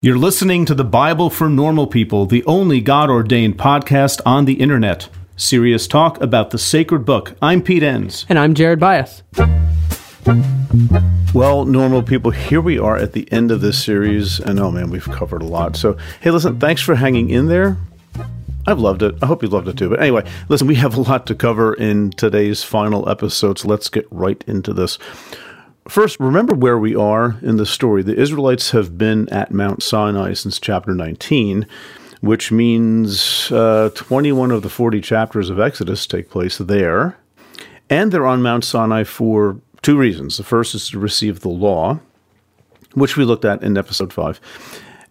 You're listening to the Bible for Normal People, the only God ordained podcast on the internet. Serious talk about the sacred book. I'm Pete Enns. And I'm Jared Byas. Well, normal people, here we are at the end of this series. And oh man, we've covered a lot. So, hey, listen, thanks for hanging in there. I've loved it. I hope you loved it too. But anyway, listen, we have a lot to cover in today's final episode. So let's get right into this. First, remember where we are in the story. The Israelites have been at Mount Sinai since chapter 19, which means uh, 21 of the 40 chapters of Exodus take place there. And they're on Mount Sinai for two reasons. The first is to receive the law, which we looked at in episode 5.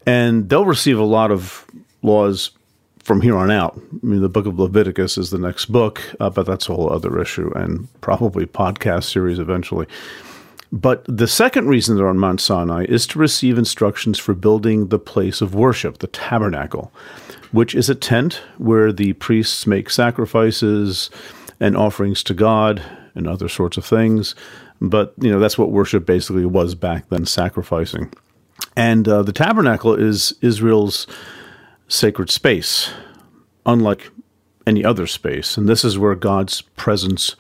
And they'll receive a lot of laws from here on out. I mean, the book of Leviticus is the next book, uh, but that's a whole other issue and probably podcast series eventually. But the second reason they're on Mount Sinai is to receive instructions for building the place of worship, the tabernacle, which is a tent where the priests make sacrifices and offerings to God and other sorts of things. But, you know, that's what worship basically was back then, sacrificing. And uh, the tabernacle is Israel's sacred space, unlike any other space. And this is where God's presence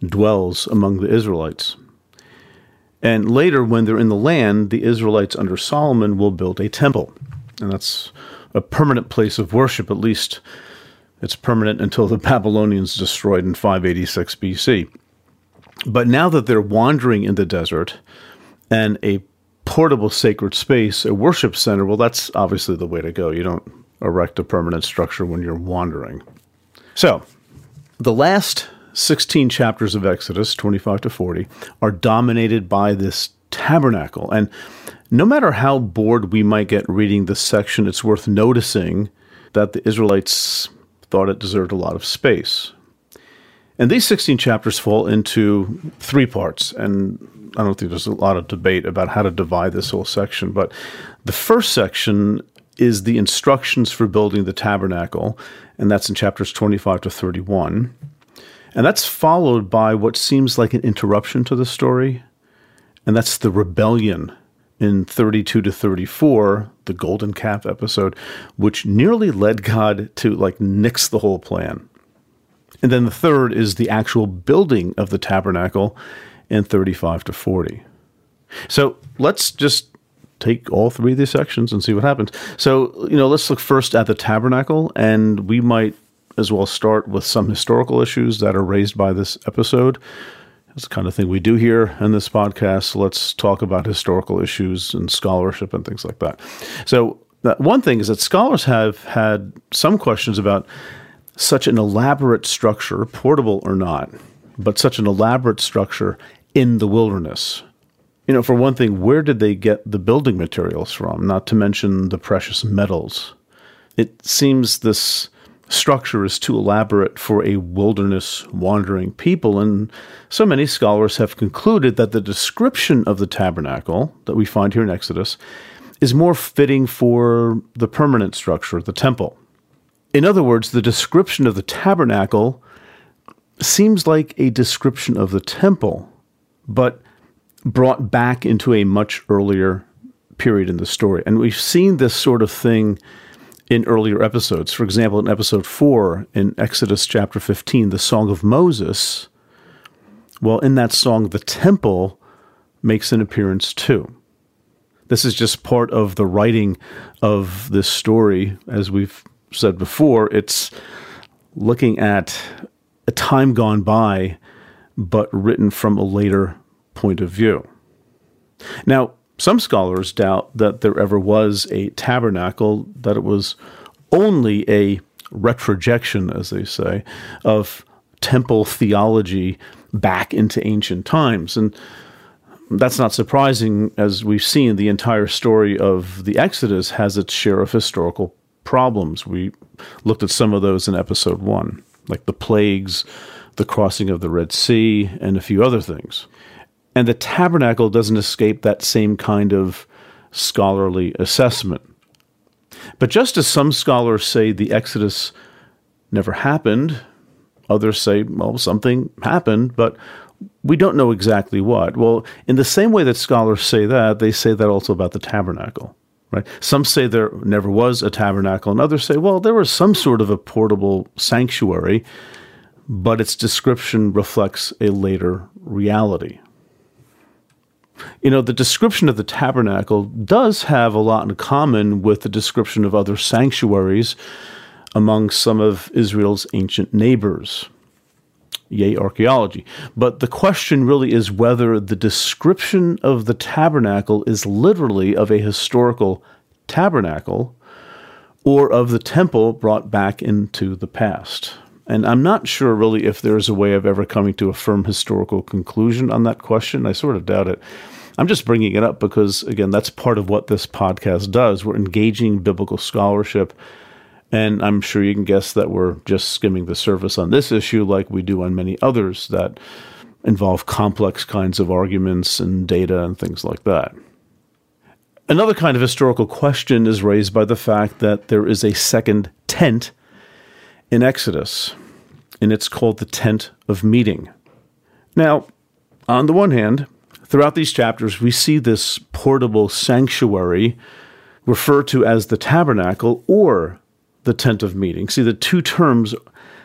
dwells among the Israelites. And later, when they're in the land, the Israelites under Solomon will build a temple. And that's a permanent place of worship, at least it's permanent until the Babylonians destroyed in 586 BC. But now that they're wandering in the desert and a portable sacred space, a worship center, well, that's obviously the way to go. You don't erect a permanent structure when you're wandering. So, the last 16 chapters of Exodus, 25 to 40, are dominated by this tabernacle. And no matter how bored we might get reading this section, it's worth noticing that the Israelites thought it deserved a lot of space. And these 16 chapters fall into three parts. And I don't think there's a lot of debate about how to divide this whole section. But the first section is the instructions for building the tabernacle, and that's in chapters 25 to 31. And that's followed by what seems like an interruption to the story, and that's the rebellion in 32 to 34, the golden calf episode, which nearly led God to like nix the whole plan. And then the third is the actual building of the tabernacle in 35 to 40. So let's just take all three of these sections and see what happens. So, you know, let's look first at the tabernacle, and we might as well start with some historical issues that are raised by this episode. It's the kind of thing we do here in this podcast. Let's talk about historical issues and scholarship and things like that. So, that one thing is that scholars have had some questions about such an elaborate structure, portable or not, but such an elaborate structure in the wilderness. You know, for one thing, where did they get the building materials from? Not to mention the precious metals. It seems this structure is too elaborate for a wilderness wandering people. And so many scholars have concluded that the description of the tabernacle that we find here in Exodus is more fitting for the permanent structure, the temple. In other words, the description of the tabernacle seems like a description of the temple, but brought back into a much earlier period in the story. And we've seen this sort of thing in earlier episodes. For example, in episode 4 in Exodus chapter 15, the Song of Moses, well, in that song, the temple makes an appearance too. This is just part of the writing of this story. As we've said before, it's looking at a time gone by, but written from a later point of view. Now, some scholars doubt that there ever was a tabernacle, that it was only a retrojection, as they say, of temple theology back into ancient times. And that's not surprising, as we've seen, the entire story of the Exodus has its share of historical problems. We looked at some of those in episode one, like the plagues, the crossing of the Red Sea, and a few other things. And the tabernacle doesn't escape that same kind of scholarly assessment. But just as some scholars say the Exodus never happened, others say, well, something happened, but we don't know exactly what. Well, in the same way that scholars say that, they say that also about the tabernacle. Right? Some say there never was a tabernacle, and others say, well, there was some sort of a portable sanctuary, but its description reflects a later reality. You know, the description of the tabernacle does have a lot in common with the description of other sanctuaries among some of Israel's ancient neighbors. Yay, archaeology. But the question really is whether the description of the tabernacle is literally of a historical tabernacle or of the temple brought back into the past. And I'm not sure really if there's a way of ever coming to a firm historical conclusion on that question. I sort of doubt it. I'm just bringing it up because, again, that's part of what this podcast does. We're engaging biblical scholarship and I'm sure you can guess that we're just skimming the surface on this issue, like we do on many others that involve complex kinds of arguments and data and things like that. Another kind of historical question is raised by the fact that there is a second tent in Exodus, and it's called the Tent of Meeting. Now, on the one hand, throughout these chapters, we see this portable sanctuary referred to as the tabernacle or the tent of meeting. See, the two terms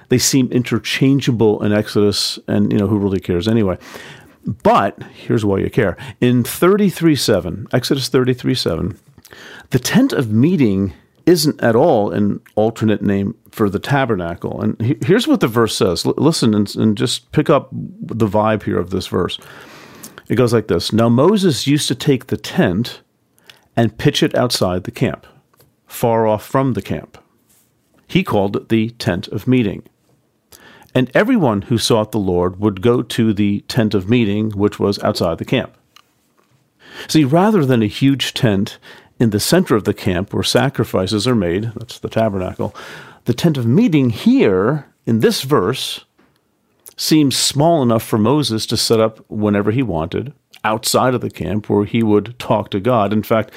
they seem interchangeable in Exodus, and you know who really cares anyway. But here's why you care. In 33:7, Exodus 33:7, the tent of meeting isn't at all an alternate name for the tabernacle. And here's what the verse says. L- listen and, and just pick up the vibe here of this verse. It goes like this Now Moses used to take the tent and pitch it outside the camp, far off from the camp. He called it the tent of meeting. And everyone who sought the Lord would go to the tent of meeting, which was outside the camp. See, rather than a huge tent in the center of the camp where sacrifices are made, that's the tabernacle, the tent of meeting here in this verse seems small enough for Moses to set up whenever he wanted outside of the camp where he would talk to God. In fact,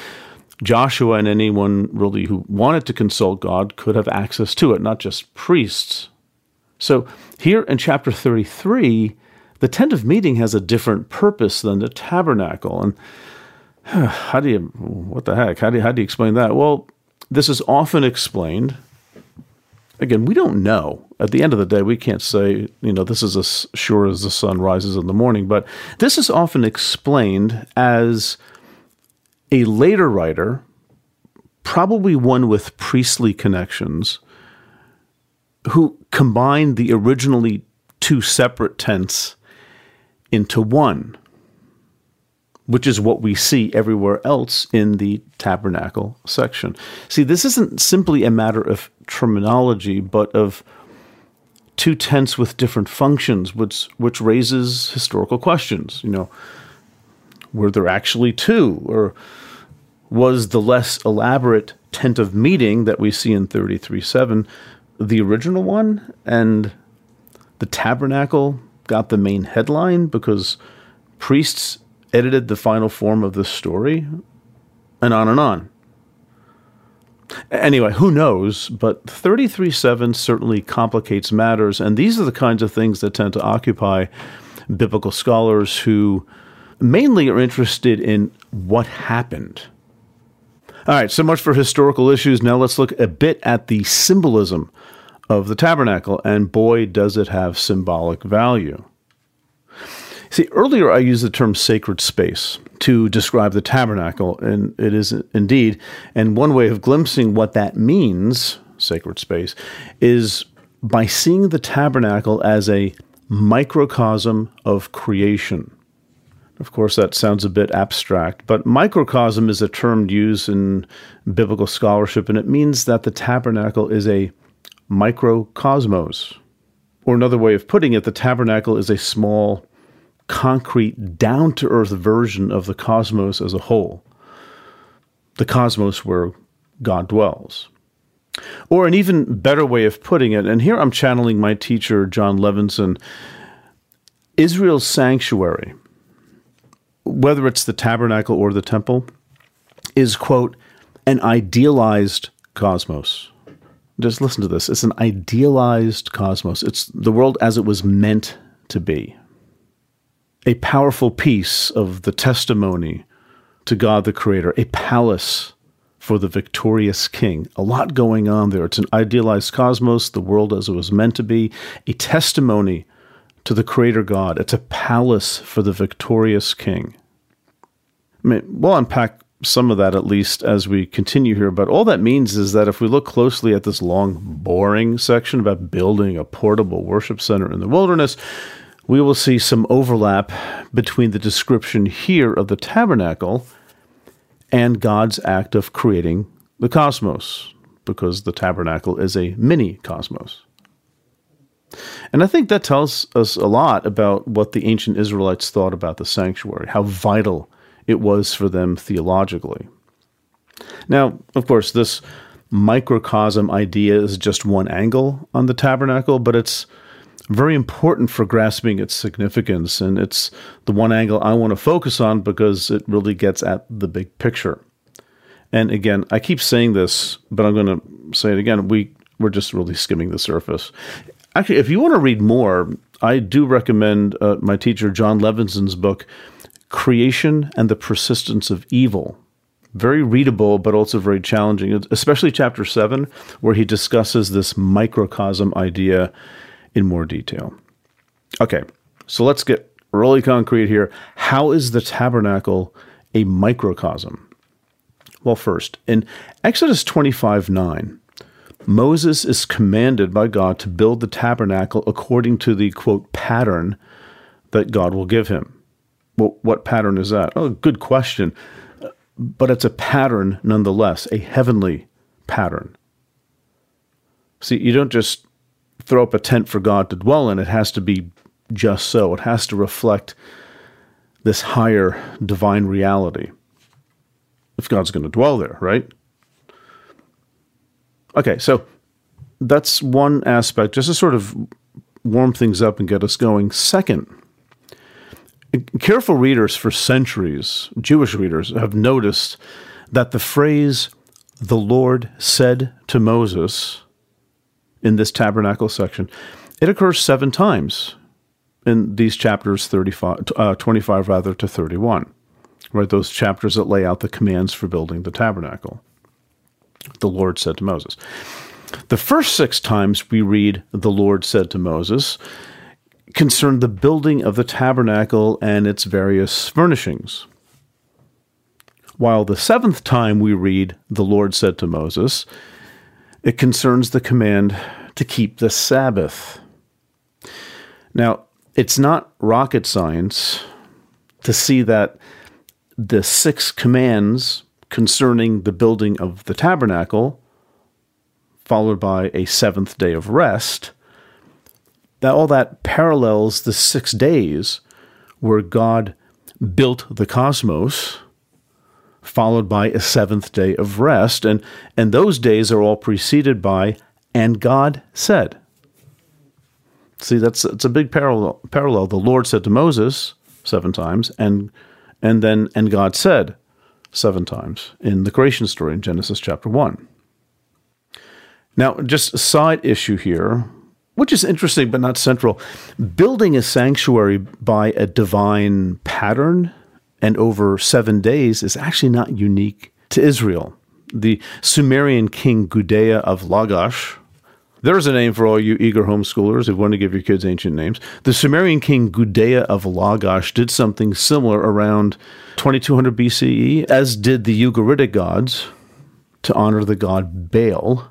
Joshua and anyone really who wanted to consult God could have access to it, not just priests. So here in chapter 33, the tent of meeting has a different purpose than the tabernacle. And how do you, what the heck? How do you, how do you explain that? Well, this is often explained. Again, we don't know. At the end of the day, we can't say, you know, this is as sure as the sun rises in the morning, but this is often explained as a later writer, probably one with priestly connections, who combined the originally two separate tents into one, which is what we see everywhere else in the tabernacle section. See, this isn't simply a matter of terminology, but of two tents with different functions, which which raises historical questions. You know, were there actually two, or was the less elaborate tent of meeting that we see in 33.7 the original one? And the tabernacle got the main headline because priests edited the final form of the story? And on and on. Anyway, who knows? But 33.7 certainly complicates matters, and these are the kinds of things that tend to occupy biblical scholars who mainly are interested in what happened all right, so much for historical issues. Now let's look a bit at the symbolism of the tabernacle, and boy, does it have symbolic value. See, earlier I used the term sacred space to describe the tabernacle, and it is indeed. And one way of glimpsing what that means, sacred space, is by seeing the tabernacle as a microcosm of creation. Of course, that sounds a bit abstract, but microcosm is a term used in biblical scholarship, and it means that the tabernacle is a microcosmos. Or another way of putting it, the tabernacle is a small, concrete, down to earth version of the cosmos as a whole, the cosmos where God dwells. Or an even better way of putting it, and here I'm channeling my teacher, Jon Levenson Israel's sanctuary whether it's the tabernacle or the temple, is, quote, an idealized cosmos. Just listen to this. It's an idealized cosmos. It's the world as it was meant to be. A powerful piece of the testimony to God the Creator, a palace for the victorious king. A lot going on there. It's an idealized cosmos, the world as it was meant to be, a testimony to the Creator God. It's a palace for the victorious king. I mean, we'll unpack some of that at least as we continue here, but all that means is that if we look closely at this long, boring section about building a portable worship center in the wilderness, we will see some overlap between the description here of the tabernacle and God's act of creating the cosmos, because the tabernacle is a mini cosmos. And I think that tells us a lot about what the ancient Israelites thought about the sanctuary, how vital it was for them theologically. Now, of course, this microcosm idea is just one angle on the tabernacle, but it's very important for grasping its significance. And it's the one angle I want to focus on because it really gets at the big picture. And again, I keep saying this, but I'm going to say it again. We, we're just really skimming the surface. Actually, if you want to read more, I do recommend uh, my teacher, Jon Levenson's book, Creation and the Persistence of Evil. Very readable, but also very challenging, especially chapter seven, where he discusses this microcosm idea in more detail. Okay, so let's get really concrete here. How is the tabernacle a microcosm? Well, first, in Exodus 25 9, Moses is commanded by God to build the tabernacle according to the quote pattern that God will give him. Well, what pattern is that? Oh, good question. But it's a pattern nonetheless, a heavenly pattern. See, you don't just throw up a tent for God to dwell in, it has to be just so. It has to reflect this higher divine reality. If God's going to dwell there, right? Okay, so that's one aspect, just to sort of warm things up and get us going. Second, careful readers for centuries, Jewish readers, have noticed that the phrase, the Lord said to Moses, in this tabernacle section, it occurs seven times in these chapters 35, uh, 25 rather to 31, right? Those chapters that lay out the commands for building the tabernacle the Lord said to Moses. The first six times we read, the Lord said to Moses, concern the building of the tabernacle and its various furnishings. While the seventh time we read, the Lord said to Moses, it concerns the command to keep the Sabbath. Now, it's not rocket science to see that the six commands concerning the building of the tabernacle, followed by a seventh day of rest, that all that parallels the six days where God built the cosmos, followed by a seventh day of rest, and, and those days are all preceded by and God said. See, that's it's a big parallel. Parallel. The Lord said to Moses seven times, and and then and God said seven times in the creation story in Genesis chapter 1. Now, just a side issue here, which is interesting but not central. Building a sanctuary by a divine pattern and over seven days is actually not unique to Israel. The Sumerian king Gudea of Lagash, there's a name for all you eager homeschoolers who want to give your kids ancient names. The Sumerian king Gudea of Lagash did something similar around 2200 BCE, as did the Ugaritic gods, to honor the god Baal.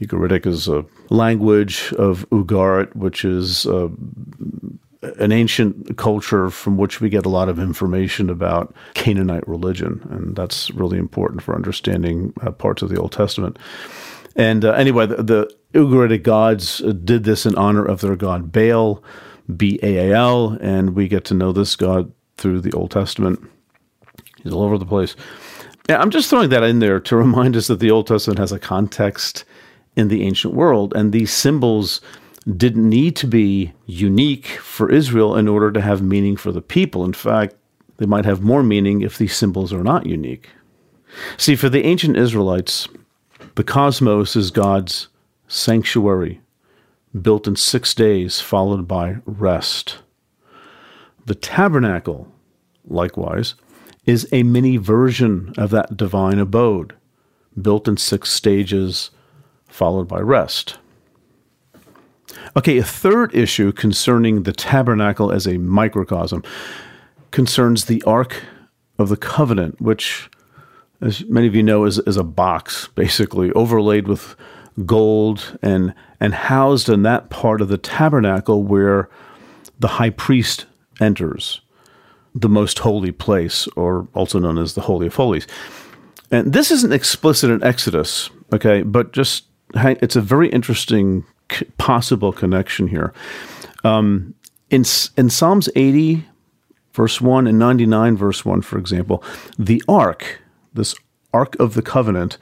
Ugaritic is a language of Ugarit, which is uh, an ancient culture from which we get a lot of information about Canaanite religion, and that's really important for understanding uh, parts of the Old Testament. And uh, anyway, the, the Ugaritic gods did this in honor of their god Baal, B A A L, and we get to know this god through the Old Testament. He's all over the place. Yeah, I'm just throwing that in there to remind us that the Old Testament has a context in the ancient world, and these symbols didn't need to be unique for Israel in order to have meaning for the people. In fact, they might have more meaning if these symbols are not unique. See, for the ancient Israelites, the cosmos is God's sanctuary, built in six days, followed by rest. The tabernacle, likewise, is a mini version of that divine abode, built in six stages, followed by rest. Okay, a third issue concerning the tabernacle as a microcosm concerns the Ark of the Covenant, which, as many of you know, is, is a box basically overlaid with gold and and housed in that part of the tabernacle where the high priest enters the most holy place, or also known as the Holy of Holies. And this isn't explicit in Exodus, okay, but just it's a very interesting possible connection here. Um, in in Psalms 80, verse 1, and 99, verse 1, for example, the ark, this ark of the covenant,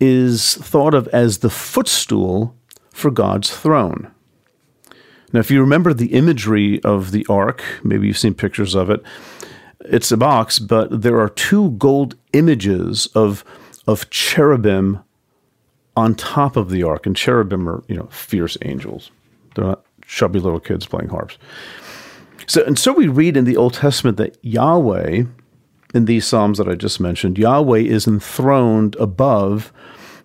is thought of as the footstool for God's throne. Now, if you remember the imagery of the ark, maybe you've seen pictures of it. It's a box, but there are two gold images of of cherubim on top of the ark, and cherubim are you know fierce angels. They're not chubby little kids playing harps. So and so we read in the Old Testament that Yahweh, in these psalms that I just mentioned, Yahweh is enthroned above,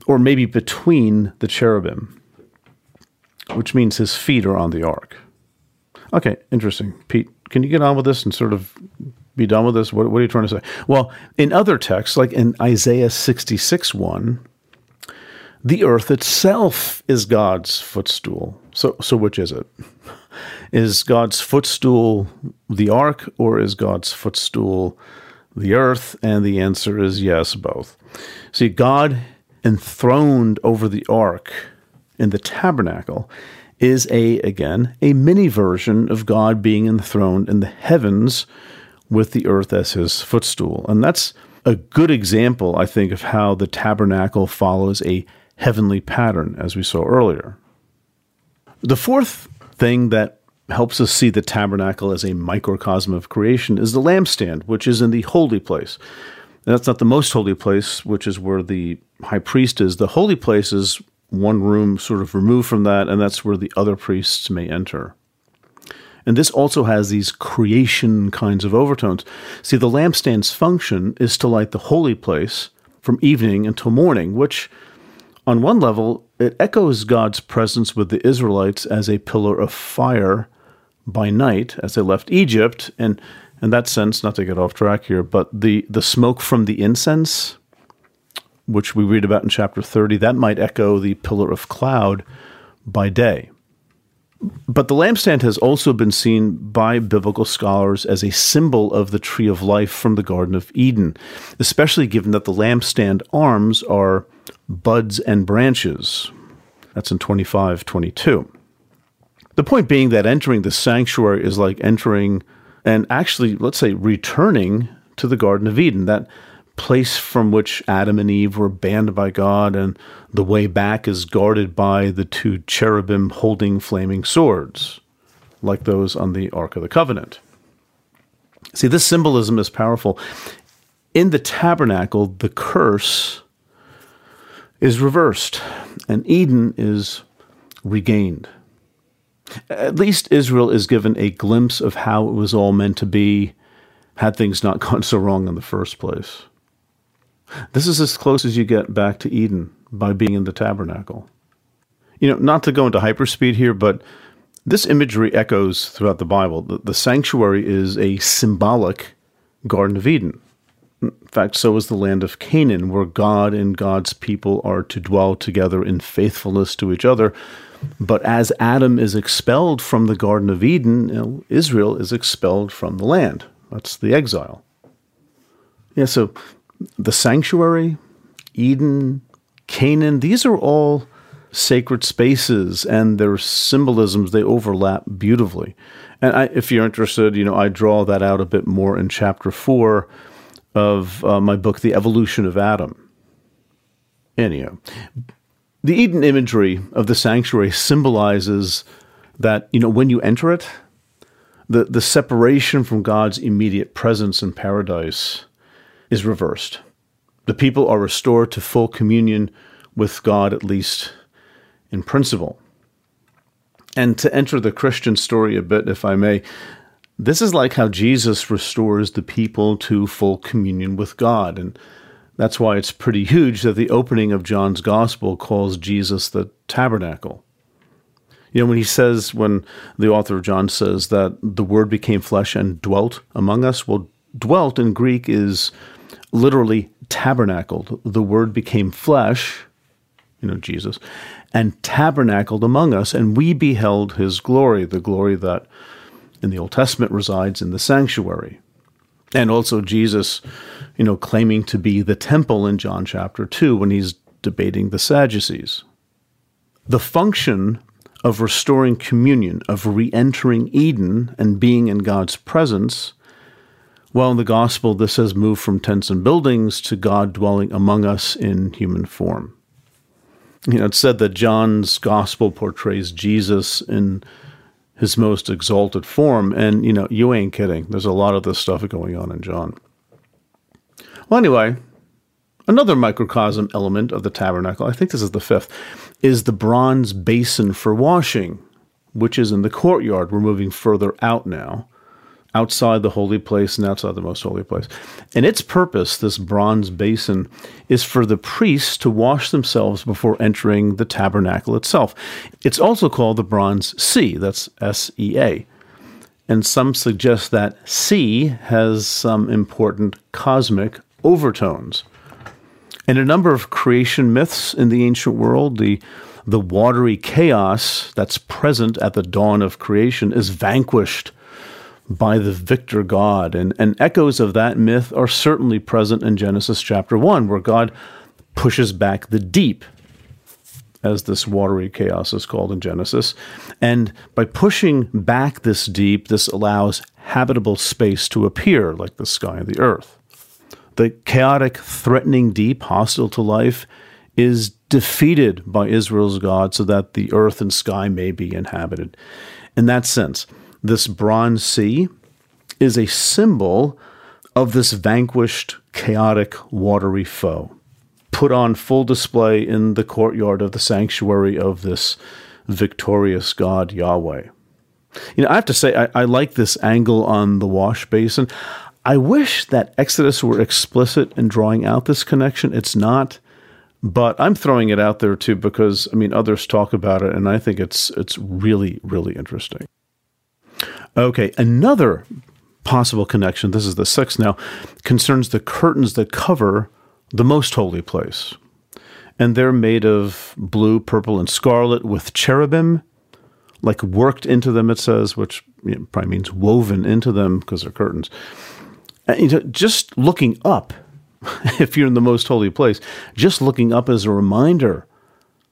or maybe between the cherubim which means his feet are on the ark. Okay, interesting. Pete, can you get on with this and sort of be done with this? What, what are you trying to say? Well, in other texts, like in Isaiah 66 1, the earth itself is God's footstool. So, so which is it? Is God's footstool the ark, or is God's footstool the earth? And the answer is yes, both. See, God enthroned over the ark in the tabernacle is a again a mini version of God being enthroned in the heavens with the earth as his footstool. And that's a good example, I think, of how the tabernacle follows a heavenly pattern, as we saw earlier. The fourth thing that helps us see the tabernacle as a microcosm of creation is the lampstand, which is in the holy place. And that's not the most holy place, which is where the high priest is. The holy place is one room sort of removed from that, and that's where the other priests may enter. And this also has these creation kinds of overtones. See, the lampstand's function is to light the holy place from evening until morning, which, on one level, it echoes God's presence with the Israelites as a pillar of fire by night as they left Egypt. And in that sense, not to get off track here, but the, the smoke from the incense which we read about in chapter 30, that might echo the pillar of cloud by day. But the lampstand has also been seen by biblical scholars as a symbol of the tree of life from the Garden of Eden, especially given that the lampstand arms are buds and branches. That's in 25 22. The point being that entering the sanctuary is like entering and actually, let's say, returning to the Garden of Eden. That place from which Adam and Eve were banned by God, and the way back is guarded by the two cherubim holding flaming swords, like those on the Ark of the Covenant. See, this symbolism is powerful. In the tabernacle, the curse is reversed, and Eden is regained. At least Israel is given a glimpse of how it was all meant to be had things not gone so wrong in the first place. This is as close as you get back to Eden by being in the tabernacle. You know, not to go into hyperspeed here, but this imagery echoes throughout the Bible. The, the sanctuary is a symbolic Garden of Eden. In fact, so is the land of Canaan, where God and God's people are to dwell together in faithfulness to each other. But as Adam is expelled from the Garden of Eden, you know, Israel is expelled from the land. That's the exile. Yeah, so the sanctuary, Eden, Canaan, these are all sacred spaces and their symbolisms, they overlap beautifully. And I, if you're interested, you know, I draw that out a bit more in chapter four of uh, my book, The Evolution of Adam. Anyhow, the Eden imagery of the sanctuary symbolizes that, you know, when you enter it, the, the separation from God's immediate presence in paradise is reversed. The people are restored to full communion with God, at least in principle. And to enter the Christian story a bit, if I may, this is like how Jesus restores the people to full communion with God. And That's why it's pretty huge that the opening of John's gospel calls Jesus the tabernacle. You know, when he says, when the author of John says that the word became flesh and dwelt among us, well, dwelt in Greek is literally tabernacled. The word became flesh, you know, Jesus, and tabernacled among us, and we beheld his glory, the glory that in the Old Testament resides in the sanctuary. And also Jesus, you know, claiming to be the temple in John chapter 2 when he's debating the Sadducees. The function of restoring communion, of re entering Eden and being in God's presence, well, in the gospel, this has moved from tents and buildings to God dwelling among us in human form. You know, it's said that John's gospel portrays Jesus in his most exalted form, and, you know, you ain't kidding. There's a lot of this stuff going on in John. Well, anyway, another microcosm element of the tabernacle, I think this is the fifth, is the bronze basin for washing, which is in the courtyard. We're moving further out now outside the holy place and outside the most holy place. And its purpose, this bronze basin, is for the priests to wash themselves before entering the tabernacle itself. It's also called the bronze sea, that's S E A. And some suggest that sea has some important cosmic overtones. In a number of creation myths in the ancient world, the the watery chaos that's present at the dawn of creation is vanquished by the victor God. And, and echoes of that myth are certainly present in Genesis chapter 1, where God pushes back the deep, as this watery chaos is called in Genesis. And by pushing back this deep, this allows habitable space to appear, like the sky and the earth. The chaotic, threatening deep, hostile to life, is defeated by Israel's God so that the earth and sky may be inhabited. In that sense, this bronze sea is a symbol of this vanquished, chaotic, watery foe, put on full display in the courtyard of the sanctuary of this victorious God, Yahweh. You know, I have to say, I, I like this angle on the wash basin. I wish that Exodus were explicit in drawing out this connection. It's not, but I'm throwing it out there too because I mean others talk about it, and I think it's it's really really interesting. Okay, another possible connection, this is the sixth now, concerns the curtains that cover the most holy place. And they're made of blue, purple, and scarlet with cherubim, like worked into them, it says, which you know, probably means woven into them because they're curtains. And, you know, just looking up, if you're in the most holy place, just looking up is a reminder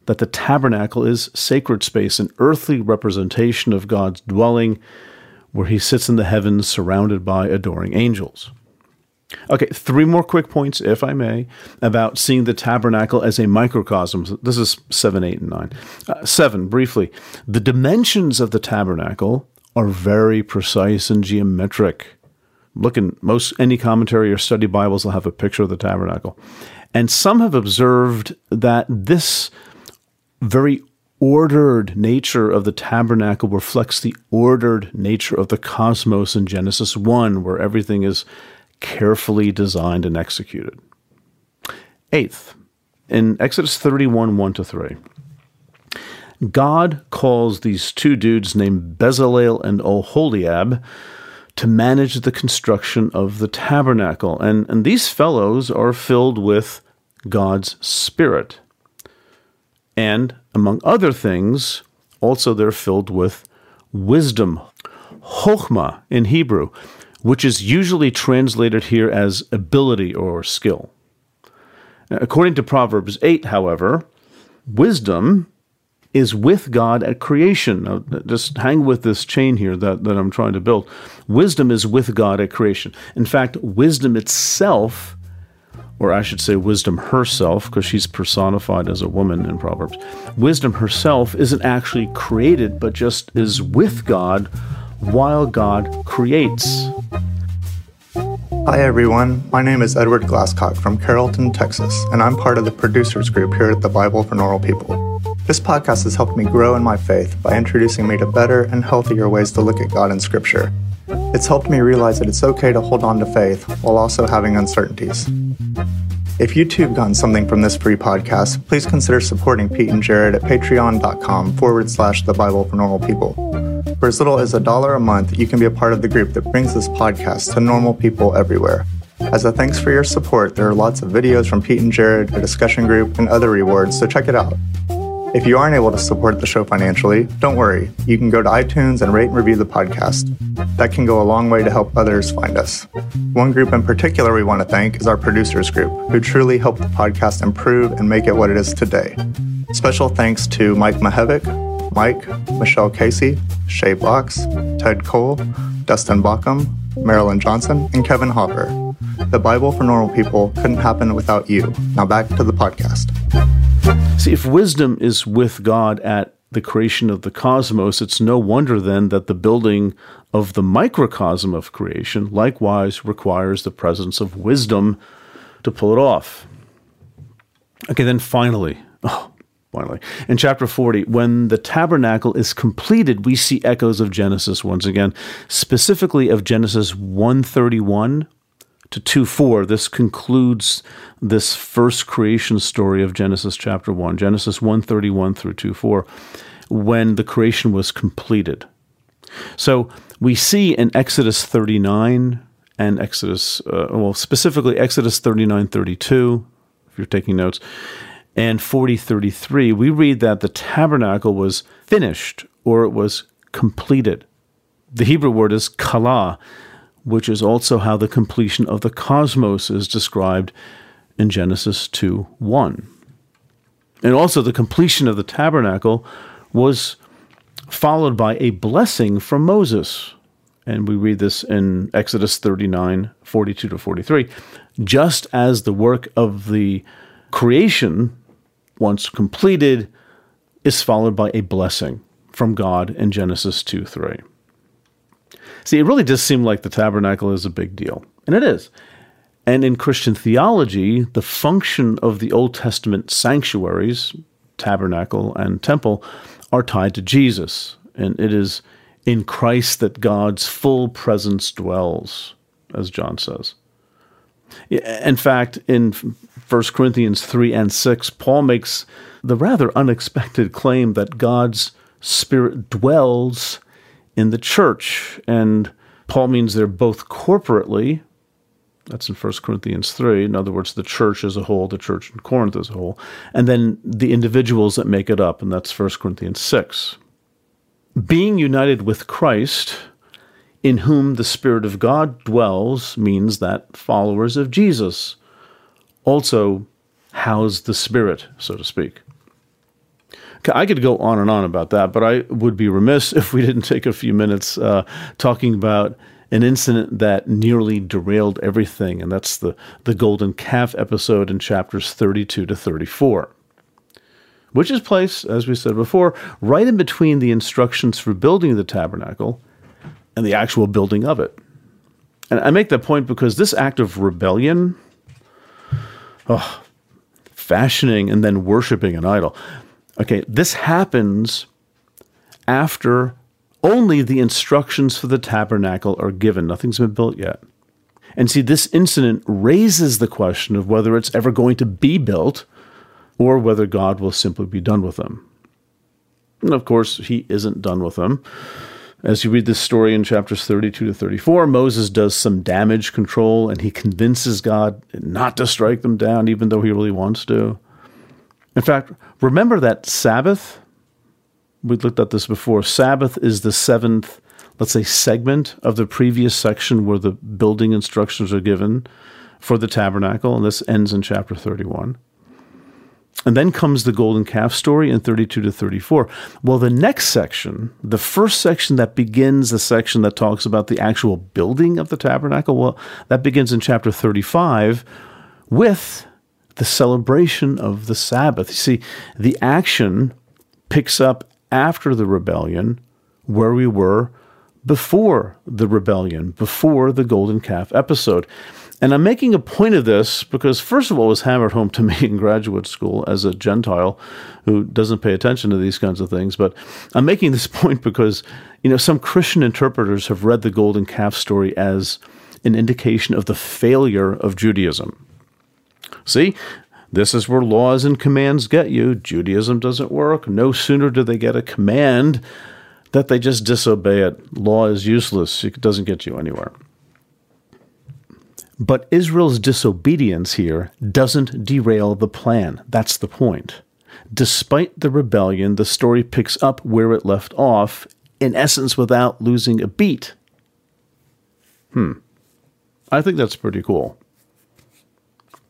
that the tabernacle is sacred space, an earthly representation of God's dwelling where he sits in the heavens surrounded by adoring angels. Okay, three more quick points, if I may, about seeing the tabernacle as a microcosm. This is 7, 8, and 9. Uh, 7, briefly. The dimensions of the tabernacle are very precise and geometric. Look in most any commentary or study Bibles will have a picture of the tabernacle. And some have observed that this very ordered nature of the tabernacle reflects the ordered nature of the cosmos in Genesis 1, where everything is carefully designed and executed. Eighth, in Exodus 31 1 to 3, God calls these two dudes named Bezalel and Oholiab to manage the construction of the tabernacle. And, and these fellows are filled with God's Spirit. And among other things, also they're filled with wisdom, chokhmah in Hebrew, which is usually translated here as ability or skill. According to Proverbs 8, however, wisdom is with God at creation. Now, just hang with this chain here that, that I'm trying to build. Wisdom is with God at creation. In fact, wisdom itself or I should say, wisdom herself, because she's personified as a woman in Proverbs. Wisdom herself isn't actually created, but just is with God while God creates. Hi, everyone. My name is Edward Glasscock from Carrollton, Texas, and I'm part of the producers group here at the Bible for Normal People. This podcast has helped me grow in my faith by introducing me to better and healthier ways to look at God in Scripture. It's helped me realize that it's okay to hold on to faith while also having uncertainties. If you too have gotten something from this free podcast, please consider supporting Pete and Jared at patreon.com forward slash the Bible for normal people. For as little as a dollar a month, you can be a part of the group that brings this podcast to normal people everywhere. As a thanks for your support, there are lots of videos from Pete and Jared, a discussion group, and other rewards, so check it out. If you aren't able to support the show financially, don't worry. You can go to iTunes and rate and review the podcast. That can go a long way to help others find us. One group in particular we want to thank is our producers group, who truly helped the podcast improve and make it what it is today. Special thanks to Mike Mahevic, Mike, Michelle Casey, Shay Box, Ted Cole, Dustin Bockham, Marilyn Johnson, and Kevin Hopper. The Bible for Normal People couldn't happen without you. Now back to the podcast. See, if wisdom is with God at the creation of the cosmos, it's no wonder then that the building of the microcosm of creation likewise requires the presence of wisdom to pull it off. Okay, then finally, oh, finally, in chapter 40, when the tabernacle is completed, we see echoes of Genesis once again, specifically of Genesis 131 to 2 4. This concludes this first creation story of Genesis chapter 1, Genesis 131 through 2 4, when the creation was completed. So we see in Exodus 39 and Exodus, uh, well, specifically Exodus 39 32, if you're taking notes, and 40 33, we read that the tabernacle was finished or it was completed. The Hebrew word is kala, which is also how the completion of the cosmos is described in Genesis 2 1. And also, the completion of the tabernacle was followed by a blessing from Moses. And we read this in Exodus 39 42 to 43. Just as the work of the creation, once completed, is followed by a blessing from God in Genesis 2 3. See, it really does seem like the tabernacle is a big deal, and it is. And in Christian theology, the function of the Old Testament sanctuaries, tabernacle and temple, are tied to Jesus. And it is in Christ that God's full presence dwells, as John says. In fact, in 1 Corinthians 3 and 6, Paul makes the rather unexpected claim that God's Spirit dwells in the church. And Paul means they're both corporately, that's in 1 Corinthians 3. In other words, the church as a whole, the church in Corinth as a whole, and then the individuals that make it up, and that's 1 Corinthians 6. Being united with Christ, in whom the Spirit of God dwells, means that followers of Jesus also house the Spirit, so to speak. I could go on and on about that, but I would be remiss if we didn't take a few minutes uh, talking about an incident that nearly derailed everything, and that's the, the golden calf episode in chapters 32 to 34, which is placed, as we said before, right in between the instructions for building the tabernacle and the actual building of it. And I make that point because this act of rebellion, oh, fashioning and then worshiping an idol, Okay, this happens after only the instructions for the tabernacle are given. Nothing's been built yet. And see, this incident raises the question of whether it's ever going to be built or whether God will simply be done with them. And of course, he isn't done with them. As you read this story in chapters 32 to 34, Moses does some damage control and he convinces God not to strike them down, even though he really wants to. In fact, remember that Sabbath? We looked at this before. Sabbath is the seventh, let's say, segment of the previous section where the building instructions are given for the tabernacle, and this ends in chapter 31. And then comes the golden calf story in 32 to 34. Well, the next section, the first section that begins the section that talks about the actual building of the tabernacle, well, that begins in chapter 35 with the celebration of the Sabbath. You see, the action picks up after the rebellion where we were before the rebellion, before the golden calf episode. And I'm making a point of this because, first of all, it was hammered home to me in graduate school as a Gentile who doesn't pay attention to these kinds of things. But I'm making this point because, you know, some Christian interpreters have read the golden calf story as an indication of the failure of Judaism See, this is where laws and commands get you. Judaism doesn't work. No sooner do they get a command that they just disobey it. Law is useless, it doesn't get you anywhere. But Israel's disobedience here doesn't derail the plan. That's the point. Despite the rebellion, the story picks up where it left off, in essence, without losing a beat. Hmm. I think that's pretty cool.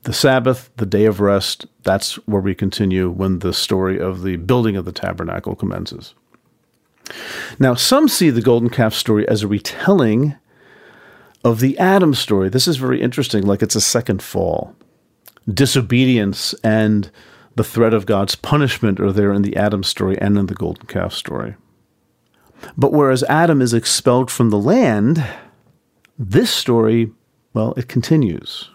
The Sabbath, the day of rest, that's where we continue when the story of the building of the tabernacle commences. Now, some see the golden calf story as a retelling of the Adam story. This is very interesting, like it's a second fall. Disobedience and the threat of God's punishment are there in the Adam story and in the golden calf story. But whereas Adam is expelled from the land, this story, well, it continues.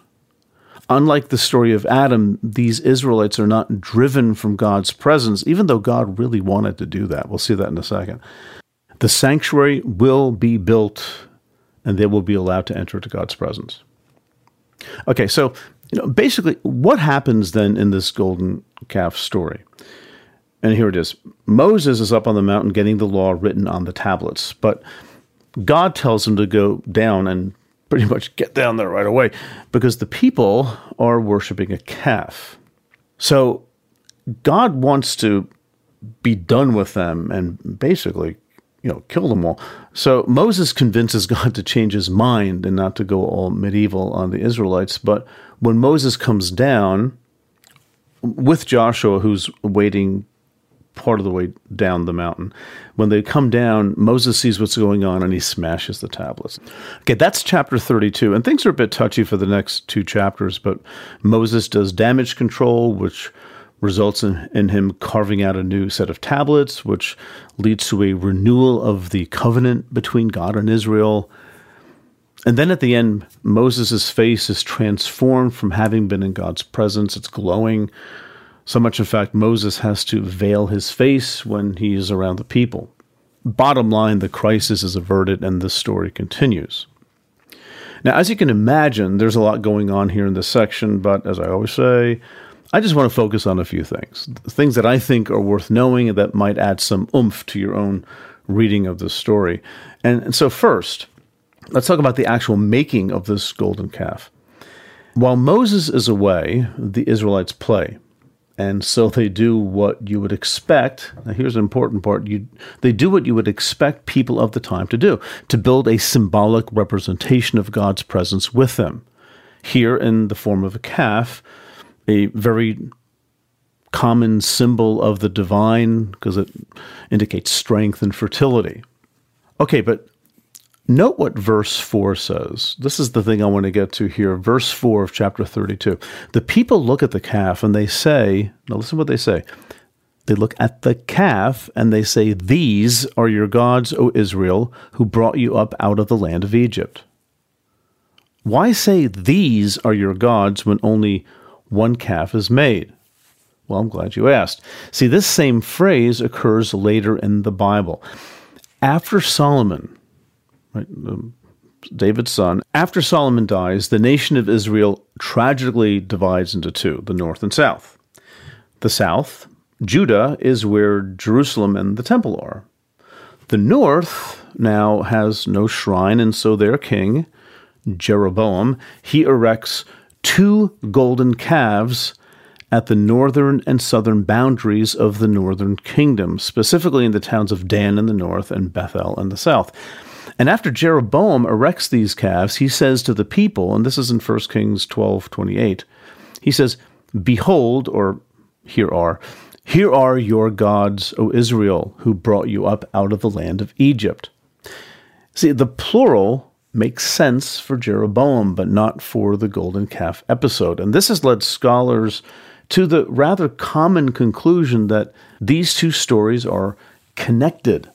Unlike the story of Adam, these Israelites are not driven from God's presence, even though God really wanted to do that. We'll see that in a second. The sanctuary will be built and they will be allowed to enter into God's presence. Okay, so you know, basically, what happens then in this golden calf story? And here it is Moses is up on the mountain getting the law written on the tablets, but God tells him to go down and pretty much get down there right away because the people are worshiping a calf. So God wants to be done with them and basically, you know, kill them all. So Moses convinces God to change his mind and not to go all medieval on the Israelites. But when Moses comes down with Joshua, who's waiting part of the way down the mountain. When they come down, Moses sees what's going on and he smashes the tablets. Okay, that's chapter 32. And things are a bit touchy for the next two chapters, but Moses does damage control, which results in, in him carving out a new set of tablets, which leads to a renewal of the covenant between God and Israel. And then at the end, Moses' face is transformed from having been in God's presence. It's glowing so much, in fact, Moses has to veil his face when he is around the people. Bottom line, the crisis is averted and the story continues. Now, as you can imagine, there's a lot going on here in this section, but as I always say, I just want to focus on a few things. Things that I think are worth knowing that might add some oomph to your own reading of the story. And, and so, first, let's talk about the actual making of this golden calf. While Moses is away, the Israelites play. And so they do what you would expect. Now, here's an important part. You, they do what you would expect people of the time to do to build a symbolic representation of God's presence with them. Here, in the form of a calf, a very common symbol of the divine because it indicates strength and fertility. Okay, but Note what verse 4 says. This is the thing I want to get to here. Verse 4 of chapter 32. The people look at the calf and they say, now listen what they say. They look at the calf and they say, These are your gods, O Israel, who brought you up out of the land of Egypt. Why say these are your gods when only one calf is made? Well, I'm glad you asked. See, this same phrase occurs later in the Bible. After Solomon, right, um, David's son. After Solomon dies, the nation of Israel tragically divides into two the north and south. The south, Judah, is where Jerusalem and the temple are. The north now has no shrine, and so their king, Jeroboam, he erects two golden calves at the northern and southern boundaries of the northern kingdom, specifically in the towns of Dan in the north and Bethel in the south. And after Jeroboam erects these calves, he says to the people, and this is in 1 Kings 12 28, he says, Behold, or here are, here are your gods, O Israel, who brought you up out of the land of Egypt. See, the plural makes sense for Jeroboam, but not for the golden calf episode. And this has led scholars to the rather common conclusion that these two stories are connected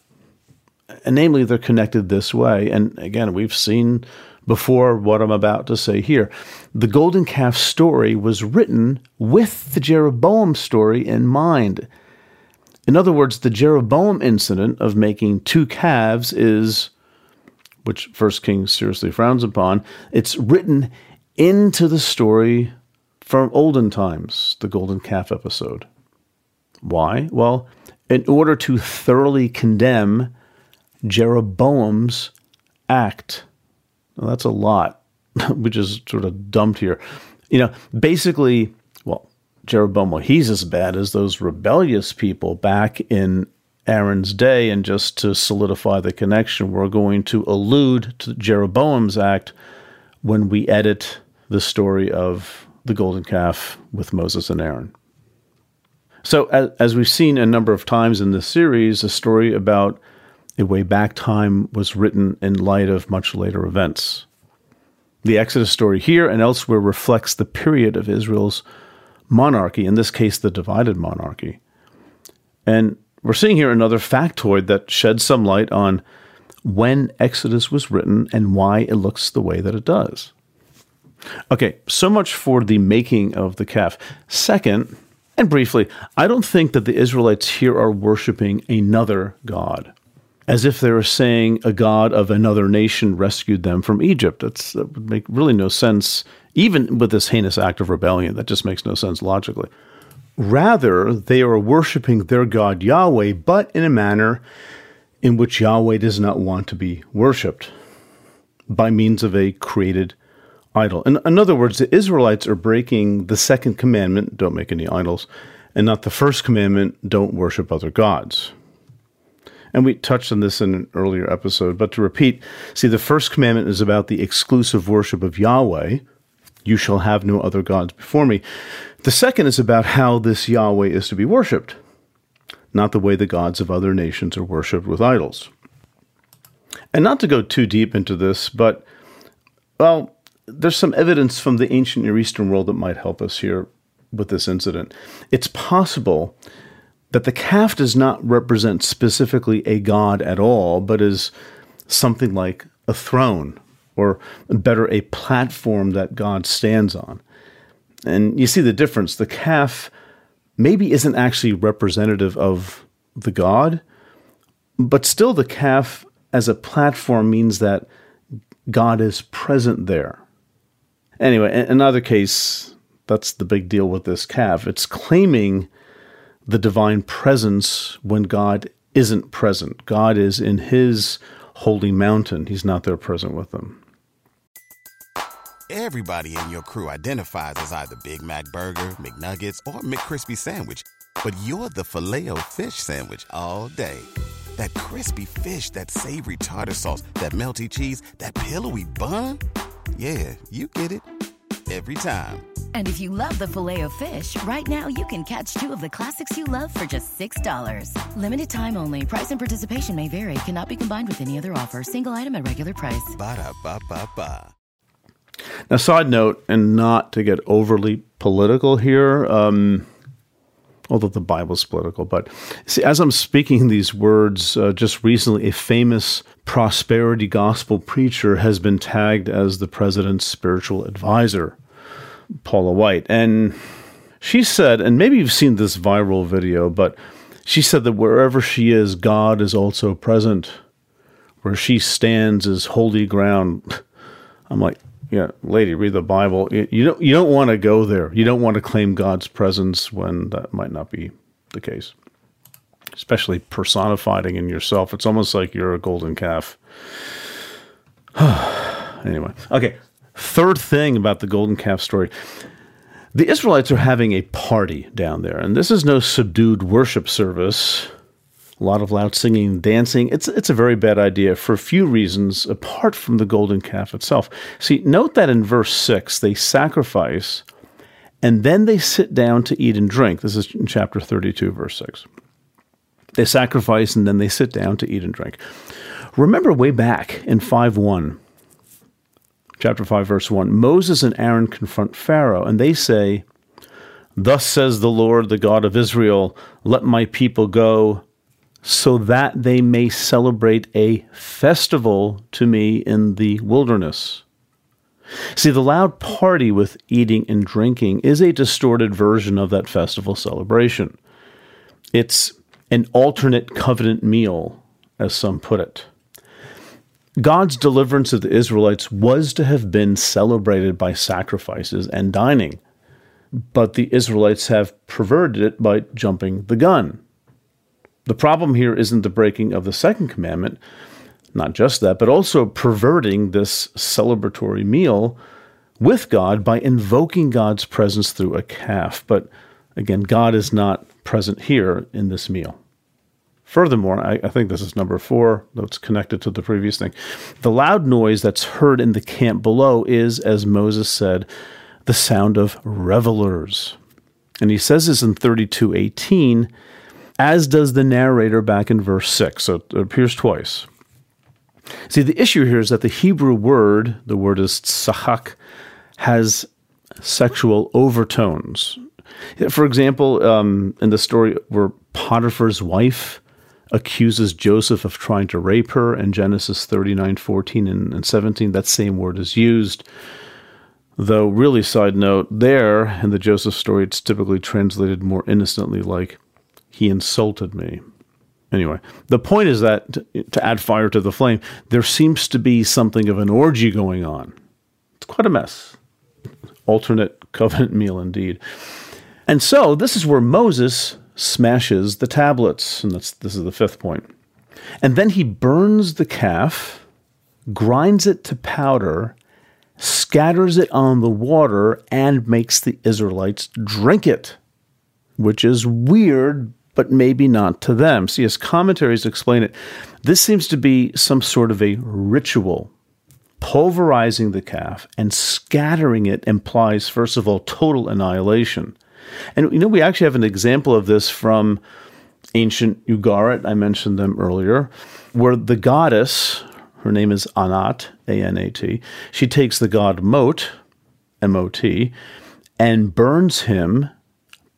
and namely, they're connected this way. And again, we've seen before what I'm about to say here. The golden calf story was written with the Jeroboam story in mind. In other words, the Jeroboam incident of making two calves is, which First Kings seriously frowns upon, it's written into the story from olden times, the golden calf episode. Why? Well, in order to thoroughly condemn Jeroboam's act. Well, that's a lot, which is sort of dumped here. You know, basically, well, Jeroboam, well, he's as bad as those rebellious people back in Aaron's day. And just to solidify the connection, we're going to allude to Jeroboam's act when we edit the story of the golden calf with Moses and Aaron. So, as, as, we've seen a number of times in this series, a story about a way back time was written in light of much later events. The Exodus story here and elsewhere reflects the period of Israel's monarchy, in this case, the divided monarchy. And we're seeing here another factoid that sheds some light on when Exodus was written and why it looks the way that it does. Okay, so much for the making of the calf. Second, and briefly, I don't think that the Israelites here are worshiping another God, as if they were saying a God of another nation rescued them from Egypt. That's, that would make really no sense, even with this heinous act of rebellion. That just makes no sense logically. Rather, they are worshiping their God Yahweh, but in a manner in which Yahweh does not want to be worshiped by means of a created idol. In, in other words, the Israelites are breaking the second commandment, don't make any idols, and not the first commandment, don't worship other gods. And we touched on this in an earlier episode, but to repeat, see, the first commandment is about the exclusive worship of Yahweh. You shall have no other gods before me. The second is about how this Yahweh is to be worshiped, not the way the gods of other nations are worshiped with idols. And not to go too deep into this, but, well, there's some evidence from the ancient Near Eastern world that might help us here with this incident. It's possible that the calf does not represent specifically a god at all, but is something like a throne, or better, a platform that God stands on. And you see the difference. The calf maybe isn't actually representative of the god, but still the calf as a platform means that God is present there. Anyway, in another case, that's the big deal with this calf. It's claiming the divine presence when God isn't present. God is in his holy mountain, he's not there present with them. Everybody in your crew identifies as either Big Mac Burger, McNuggets, or McCrispy Sandwich, but you're the filet fish Sandwich all day. That crispy fish, that savory tartar sauce, that melty cheese, that pillowy bun. Yeah, you get it every time. And if you love the filet of fish, right now you can catch two of the classics you love for just $6. Limited time only. Price and participation may vary. Cannot be combined with any other offer. Single item at regular price. Ba da ba ba ba. Now, side note, and not to get overly political here, um, although the Bible's political. But see, as I'm speaking these words, uh, just recently, a famous prosperity gospel preacher has been tagged as the president's spiritual advisor, Paula White. And she said, and maybe you've seen this viral video, but she said that wherever she is, God is also present. Where she stands is holy ground. I'm like, yeah, lady, read the Bible. You don't you don't want to go there. You don't want to claim God's presence when that might not be the case. Especially personifying in yourself. It's almost like you're a golden calf. anyway, okay. Third thing about the golden calf story. The Israelites are having a party down there, and this is no subdued worship service a lot of loud singing and dancing. It's, it's a very bad idea for a few reasons apart from the golden calf itself. See, note that in verse 6, they sacrifice and then they sit down to eat and drink. This is in chapter 32, verse 6. They sacrifice and then they sit down to eat and drink. Remember way back in 5 1, chapter 5, verse 1, Moses and Aaron confront Pharaoh and they say, Thus says the Lord, the God of Israel, let my people go so that they may celebrate a festival to me in the wilderness. See, the loud party with eating and drinking is a distorted version of that festival celebration. It's an alternate covenant meal, as some put it. God's deliverance of the Israelites was to have been celebrated by sacrifices and dining. but the Israelites have perverted it by jumping the gun. The problem here isn't the breaking of the second commandment, not just that, but also perverting this celebratory meal with God by invoking God's presence through a calf. But again, God is not present here in this meal. Furthermore, I, I, think this is number four, that's connected to the previous thing. The loud noise that's heard in the camp below is, as Moses said, the sound of revelers. And he says this in 32:18, as does the narrator back in verse 6. So it appears twice. See, the issue here is that the Hebrew word, the word is tsahak, has sexual overtones. For example, um, in the story where Potiphar's wife accuses Joseph of trying to rape her in Genesis 39, 14, and, and 17, that same word is used. Though, really, side note, there in the Joseph story, it's typically translated more innocently like, he insulted me. Anyway, the point is that to, to add fire to the flame, there seems to be something of an orgy going on. It's quite a mess. Alternate covenant meal indeed. And so, this is where Moses smashes the tablets. And that's, this is the fifth point. And then he burns the calf, grinds it to powder, scatters it on the water, and makes the Israelites drink it, which is weird, but maybe not to them. See, as commentaries explain it, this seems to be some sort of a ritual. Pulverizing the calf and scattering it implies, first of all, total annihilation. And you know, we actually have an example of this from ancient Ugarit. I mentioned them earlier, where the goddess, her name is Anat, A N A T, she takes the god Mot, M O T, and burns him,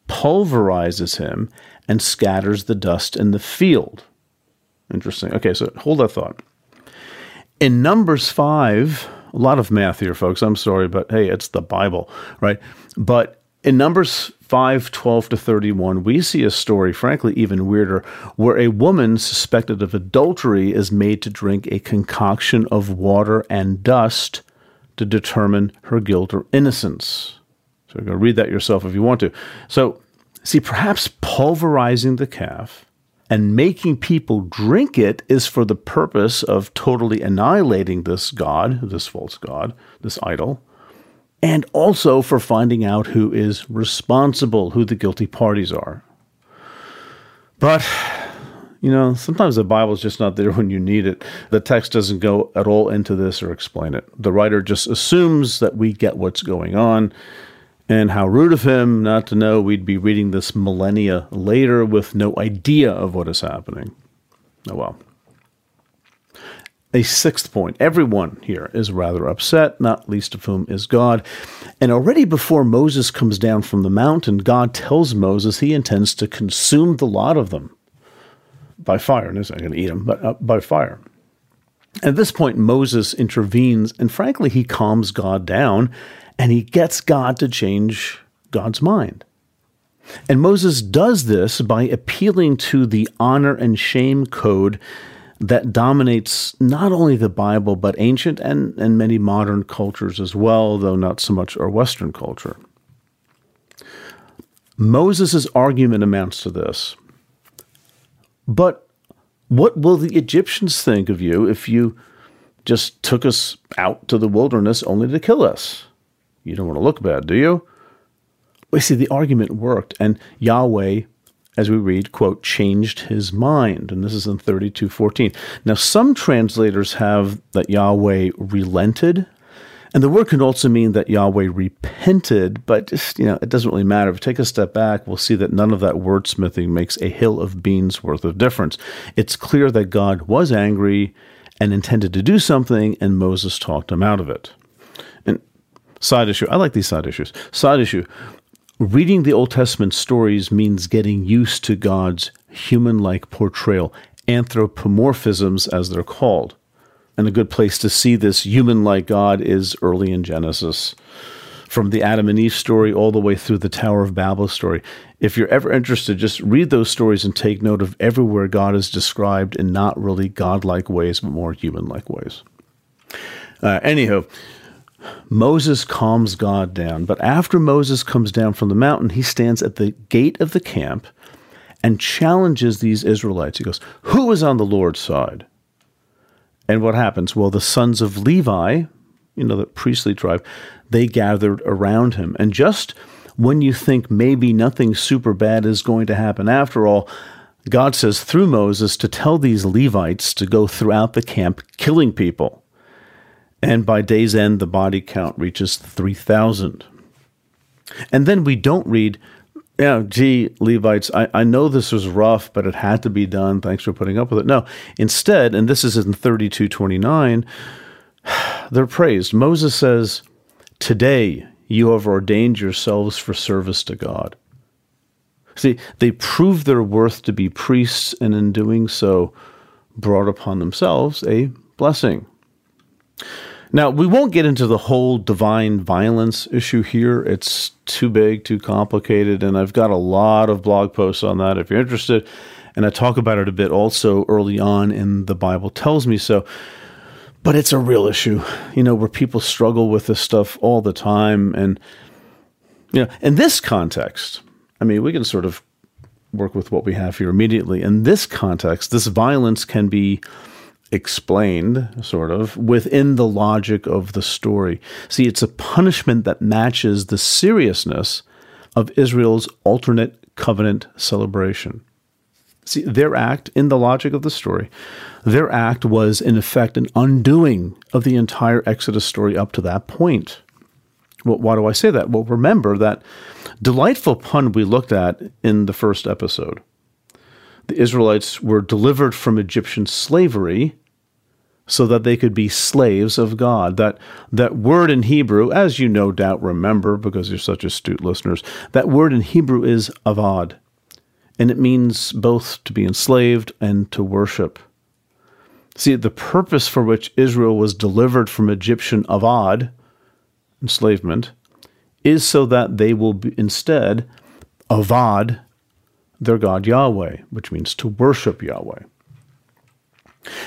pulverizes him, and scatters the dust in the field. Interesting. Okay, so hold that thought. In Numbers 5, a lot of math here, folks. I'm sorry, but hey, it's the Bible, right? But in Numbers 5 12 to 31, we see a story, frankly, even weirder, where a woman suspected of adultery is made to drink a concoction of water and dust to determine her guilt or innocence. So to read that yourself if you want to. So, see, perhaps pulverizing the calf and making people drink it is for the purpose of totally annihilating this god, this false god, this idol and also for finding out who is responsible, who the guilty parties are. But, you know, sometimes the Bible is just not there when you need it. The text doesn't go at all into this or explain it. The writer just assumes that we get what's going on. And how rude of him not to know we'd be reading this millennia later with no idea of what is happening. Oh well. A sixth point everyone here is rather upset, not least of whom is God. And already before Moses comes down from the mountain, God tells Moses he intends to consume the lot of them by fire. And he's not going to eat them, but uh, by fire. At this point, Moses intervenes, and frankly, he calms God down and he gets God to change God's mind. And Moses does this by appealing to the honor and shame code that dominates not only the Bible, but ancient and, and many modern cultures as well, though not so much our Western culture. Moses' argument amounts to this. But what will the Egyptians think of you if you just took us out to the wilderness only to kill us? You don't want to look bad, do you? We see the argument worked, and Yahweh as we read, quote, changed his mind. And this is in 32:14. Now, some translators have that Yahweh relented. And the word can also mean that Yahweh repented, but just, you know, it doesn't really matter. If we take a step back, we'll see that none of that wordsmithing makes a hill of beans worth of difference. It's clear that God was angry and intended to do something, and Moses talked him out of it. And side issue, I like these side issues. Side issue, Reading the Old Testament stories means getting used to God's human like portrayal, anthropomorphisms as they're called. And a good place to see this human like God is early in Genesis. From the Adam and Eve story all the way through the Tower of Babel story. If you're ever interested, just read those stories and take note of everywhere God is described in not really godlike ways, but more human like ways. Uh, Moses calms God down. But after Moses comes down from the mountain, he stands at the gate of the camp and challenges these Israelites. He goes, Who is on the Lord's side? And what happens? Well, the sons of Levi, you know, the priestly tribe, they gathered around him. And just when you think maybe nothing super bad is going to happen after all, God says through Moses to tell these Levites to go throughout the camp killing people. And by day's end, the body count reaches 3,000. And then we don't read, yeah, gee, Levites, I, I know this was rough, but it had to be done. Thanks for putting up with it. No, instead, and this is in 3229, they're praised. Moses says, Today you have ordained yourselves for service to God. See, they proved their worth to be priests, and in doing so, brought upon themselves a blessing. Now, we won't get into the whole divine violence issue here. It's too big, too complicated, and I've got a lot of blog posts on that if you're interested. And I talk about it a bit also early on in The Bible Tells Me So. But it's a real issue, you know, where people struggle with this stuff all the time. And, you know, in this context, I mean, we can sort of work with what we have here immediately. In this context, this violence can be explained, sort of, within the logic of the story. See, it's a punishment that matches the seriousness of Israel's alternate covenant celebration. See, their act, in the logic of the story, their act was, in effect, an undoing of the entire Exodus story up to that point. Well, why do I say that? Well, remember that delightful pun we looked at in the first episode. The Israelites were delivered from Egyptian slavery so that they could be slaves of God. That that word in Hebrew, as you no doubt remember because you're such astute listeners, that word in Hebrew is avad, and it means both to be enslaved and to worship. See, the purpose for which Israel was delivered from Egyptian avad, enslavement, is so that they will be instead avad their God Yahweh, which means to worship Yahweh.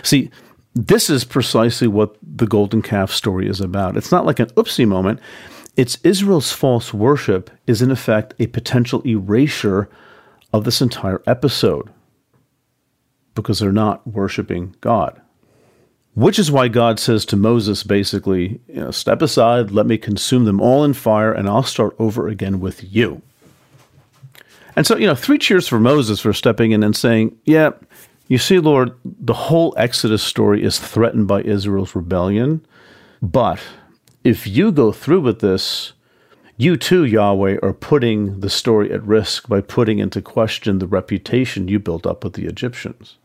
See, this is precisely what the golden calf story is about. It's not like an oopsie moment. It's Israel's false worship is in effect a potential erasure of this entire episode because they're not worshiping God. Which is why God says to Moses basically, you know, step aside, let me consume them all in fire, and I'll start over again with you. And so, you know, three cheers for Moses for stepping in and saying, yeah, you see, Lord, the whole Exodus story is threatened by Israel's rebellion. But if you go through with this, you too, Yahweh, are putting the story at risk by putting into question the reputation you built up with the Egyptians.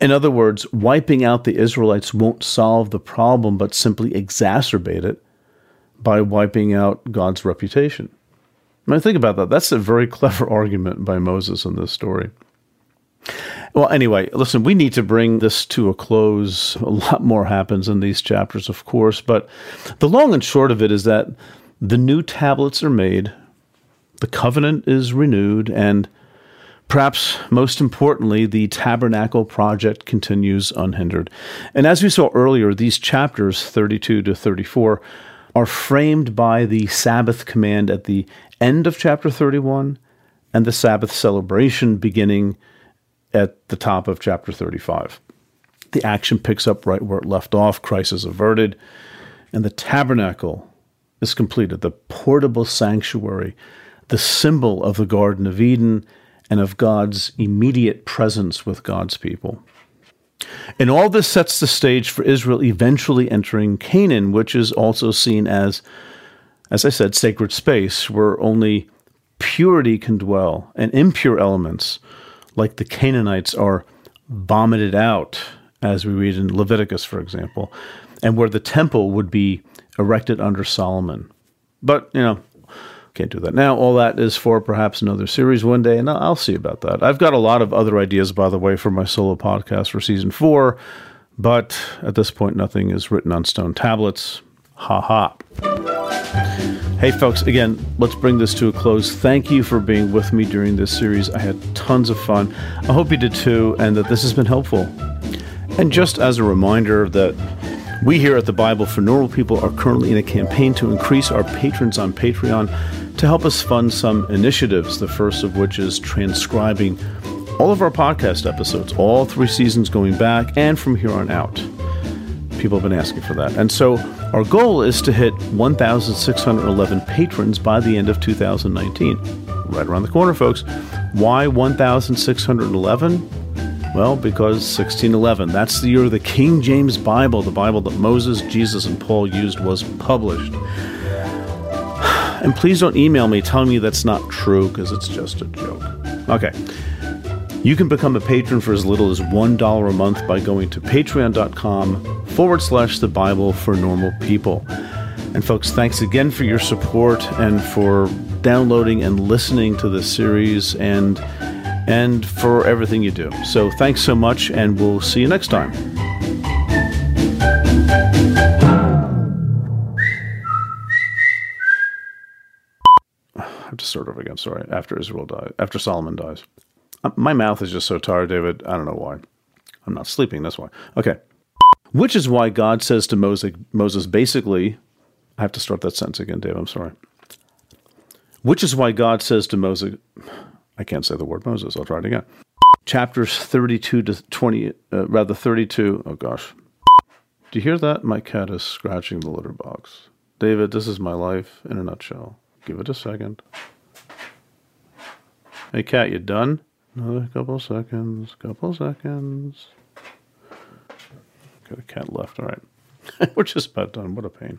In other words, wiping out the Israelites won't solve the problem, but simply exacerbate it by wiping out God's reputation. I mean, think about that. That's a very clever argument by Moses in this story. Well, anyway, listen, we need to bring this to a close. A lot more happens in these chapters, of course, but the long and short of it is that the new tablets are made, the covenant is renewed, and perhaps most importantly, the tabernacle project continues unhindered. And as we saw earlier, these chapters 32 to 34 are framed by the Sabbath command at the end of chapter 31 and the Sabbath celebration beginning at the top of chapter 35. The action picks up right where it left off. Crisis averted, and the tabernacle is completed. The portable sanctuary, the symbol of the Garden of Eden and of God's immediate presence with God's people. And all this sets the stage for Israel eventually entering Canaan, which is also seen as, as I said, sacred space where only purity can dwell and impure elements like the Canaanites, are vomited out, as we read in Leviticus, for example, and where the temple would be erected under Solomon. But, you know, can't do that now. All that is for perhaps another series one day, and I'll see about that. I've got a lot of other ideas, by the way, for my solo podcast for season four, but at this point, nothing is written on stone tablets. Ha ha. Hey, folks, again, let's bring this to a close. Thank you for being with me during this series. I had tons of fun. I hope you did too, and that this has been helpful. And just as a reminder that We here at the Bible for Normal People are currently in a campaign to increase our patrons on Patreon to help us fund some initiatives, the first of which is transcribing all of our podcast episodes, all three seasons going back and from here on out. People have been asking for that. And so our goal is to hit 1,611 patrons by the end of 2019. Right around the corner, folks. Why 1,611? Well, because 1611, that's the year the King James Bible, the Bible that Moses, Jesus, and Paul used, was published. And please don't email me telling me that's not true because it's just a joke. Okay. You can become a patron for as little as $1 a month by going to patreon.com forward slash the Bible for normal people. And folks, thanks again for your support and for downloading and listening to this series and and for everything you do. So thanks so much and we'll see you next time. Start over again. Sorry. After Israel dies, after Solomon dies. Uh, my mouth is just so tired, David. I don't know why. I'm not sleeping. That's why. Okay. Which is why God says to Moses, Moses basically, I have to start that sentence again, Dave. I'm sorry. Which is why God says to Moses, I can't say the word Moses. I'll try it again. Chapters 32 to 20, uh, rather 32. Oh gosh. Do you hear that? My cat is scratching the litter box. David, this is my life in a nutshell. Give it a second. Hey, cat, you done? Another couple seconds. Couple seconds. Got a cat left. All right. We're just about done. What a pain.